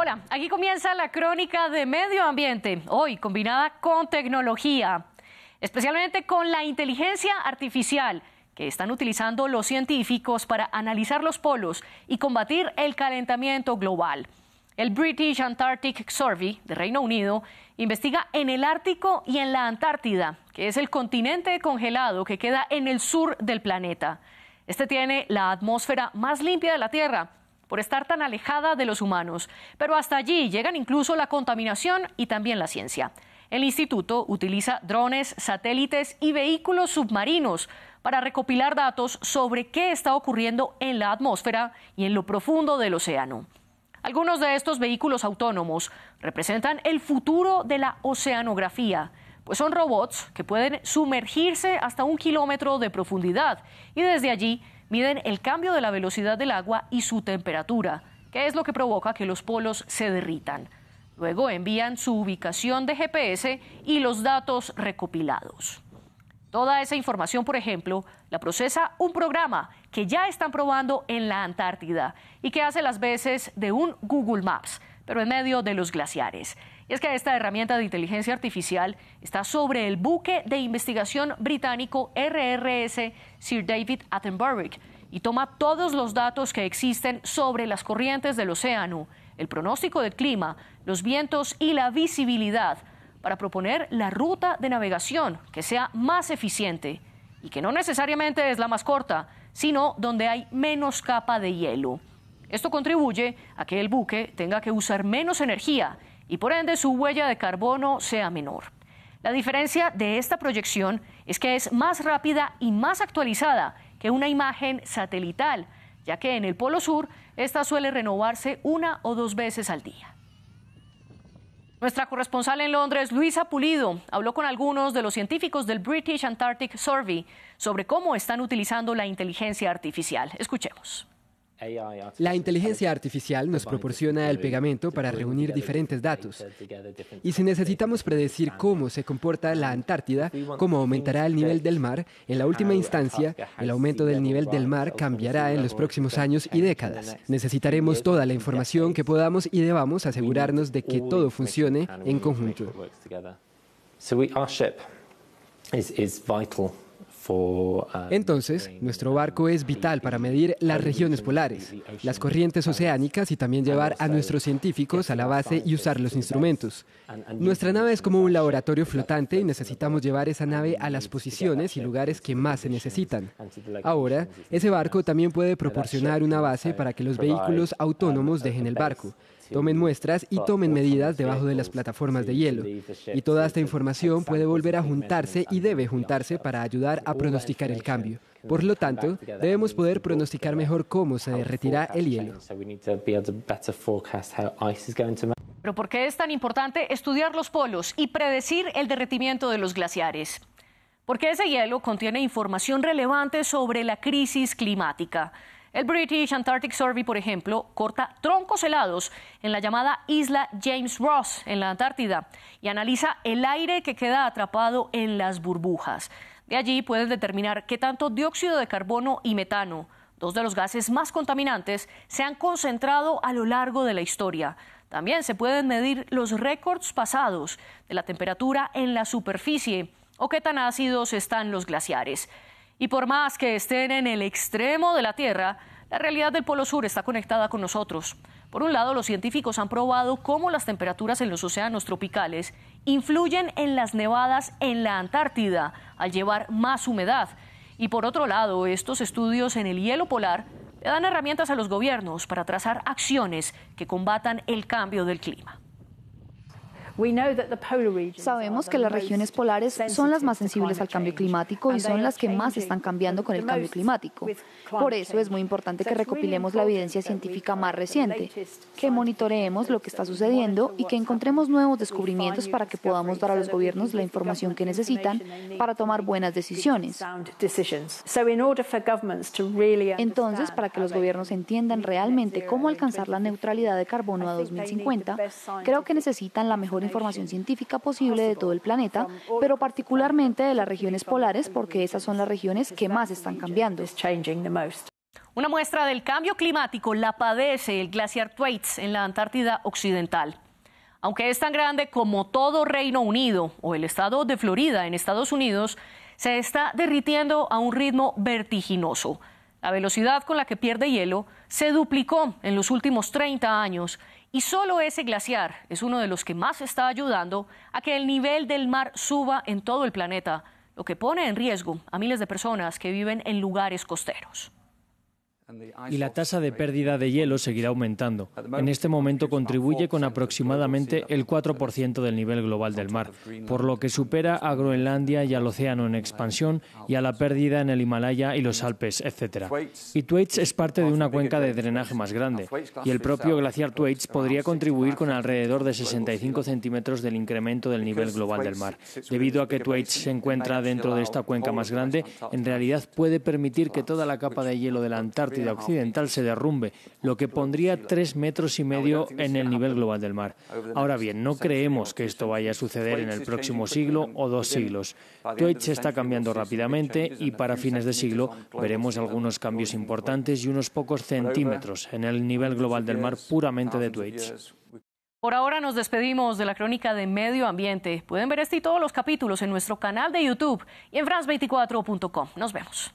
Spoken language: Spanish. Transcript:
Hola, aquí comienza la crónica de medio ambiente, hoy combinada con tecnología, especialmente con la inteligencia artificial que están utilizando los científicos para analizar los polos y combatir el calentamiento global. El British Antarctic Survey de Reino Unido investiga en el Ártico y en la Antártida, que es el continente congelado que queda en el sur del planeta. Este tiene la atmósfera más limpia de la Tierra por estar tan alejada de los humanos, pero hasta allí llegan incluso la contaminación y también la ciencia. El instituto utiliza drones, satélites y vehículos submarinos para recopilar datos sobre qué está ocurriendo en la atmósfera y en lo profundo del océano. Algunos de estos vehículos autónomos representan el futuro de la oceanografía, pues son robots que pueden sumergirse hasta un kilómetro de profundidad y desde allí miden el cambio de la velocidad del agua y su temperatura, que es lo que provoca que los polos se derritan. Luego envían su ubicación de GPS y los datos recopilados. Toda esa información, por ejemplo, la procesa un programa que ya están probando en la Antártida y que hace las veces de un Google Maps, pero en medio de los glaciares. Y es que esta herramienta de inteligencia artificial está sobre el buque de investigación británico RRS Sir David Attenborough y toma todos los datos que existen sobre las corrientes del océano, el pronóstico del clima, los vientos y la visibilidad para proponer la ruta de navegación que sea más eficiente y que no necesariamente es la más corta, sino donde hay menos capa de hielo. Esto contribuye a que el buque tenga que usar menos energía y por ende su huella de carbono sea menor. La diferencia de esta proyección es que es más rápida y más actualizada que una imagen satelital, ya que en el Polo Sur esta suele renovarse una o dos veces al día. Nuestra corresponsal en Londres, Luisa Pulido, habló con algunos de los científicos del British Antarctic Survey sobre cómo están utilizando la inteligencia artificial. Escuchemos. La inteligencia artificial nos proporciona el pegamento para reunir diferentes datos. Y si necesitamos predecir cómo se comporta la Antártida, cómo aumentará el nivel del mar, en la última instancia, el aumento del nivel del mar cambiará en los próximos años y décadas. Necesitaremos toda la información que podamos y debamos asegurarnos de que todo funcione en conjunto. Entonces, nuestro barco es vital para medir las regiones polares, las corrientes oceánicas y también llevar a nuestros científicos a la base y usar los instrumentos. Nuestra nave es como un laboratorio flotante y necesitamos llevar esa nave a las posiciones y lugares que más se necesitan. Ahora, ese barco también puede proporcionar una base para que los vehículos autónomos dejen el barco tomen muestras y tomen medidas debajo de las plataformas de hielo. Y toda esta información puede volver a juntarse y debe juntarse para ayudar a pronosticar el cambio. Por lo tanto, debemos poder pronosticar mejor cómo se derretirá el hielo. Pero ¿por qué es tan importante estudiar los polos y predecir el derretimiento de los glaciares? Porque ese hielo contiene información relevante sobre la crisis climática. El British Antarctic Survey, por ejemplo, corta troncos helados en la llamada isla James Ross, en la Antártida, y analiza el aire que queda atrapado en las burbujas. De allí pueden determinar qué tanto dióxido de carbono y metano, dos de los gases más contaminantes, se han concentrado a lo largo de la historia. También se pueden medir los récords pasados de la temperatura en la superficie o qué tan ácidos están los glaciares. Y por más que estén en el extremo de la Tierra, la realidad del Polo Sur está conectada con nosotros. Por un lado, los científicos han probado cómo las temperaturas en los océanos tropicales influyen en las nevadas en la Antártida al llevar más humedad. Y por otro lado, estos estudios en el hielo polar le dan herramientas a los gobiernos para trazar acciones que combatan el cambio del clima. Sabemos que las regiones polares son las más sensibles al cambio climático y son las que más están cambiando con el cambio climático. Por eso es muy importante que recopilemos la evidencia científica más reciente, que monitoreemos lo que está sucediendo y que encontremos nuevos descubrimientos para que podamos dar a los gobiernos la información que necesitan para tomar buenas decisiones. Entonces, para que los gobiernos entiendan realmente cómo alcanzar la neutralidad de carbono a 2050, creo que necesitan la mejor información científica posible de todo el planeta, pero particularmente de las regiones polares porque esas son las regiones que más están cambiando. Una muestra del cambio climático la padece el glaciar Thwaites en la Antártida Occidental. Aunque es tan grande como todo Reino Unido o el estado de Florida en Estados Unidos, se está derritiendo a un ritmo vertiginoso. La velocidad con la que pierde hielo se duplicó en los últimos 30 años y solo ese glaciar es uno de los que más está ayudando a que el nivel del mar suba en todo el planeta, lo que pone en riesgo a miles de personas que viven en lugares costeros y la tasa de pérdida de hielo seguirá aumentando. En este momento contribuye con aproximadamente el 4% del nivel global del mar, por lo que supera a Groenlandia y al océano en expansión y a la pérdida en el Himalaya y los Alpes, etc. Y Thwaites es parte de una cuenca de drenaje más grande, y el propio glaciar Thwaites podría contribuir con alrededor de 65 centímetros del incremento del nivel global del mar. Debido a que Thwaites se encuentra dentro de esta cuenca más grande, en realidad puede permitir que toda la capa de hielo de la Antártida Occidental se derrumbe, lo que pondría tres metros y medio en el nivel global del mar. Ahora bien, no creemos que esto vaya a suceder en el próximo siglo o dos siglos. Twitch se está cambiando rápidamente y para fines de siglo veremos algunos cambios importantes y unos pocos centímetros en el nivel global del mar puramente de Twitch. Por ahora nos despedimos de la crónica de medio ambiente. Pueden ver este y todos los capítulos en nuestro canal de YouTube y en france24.com. Nos vemos.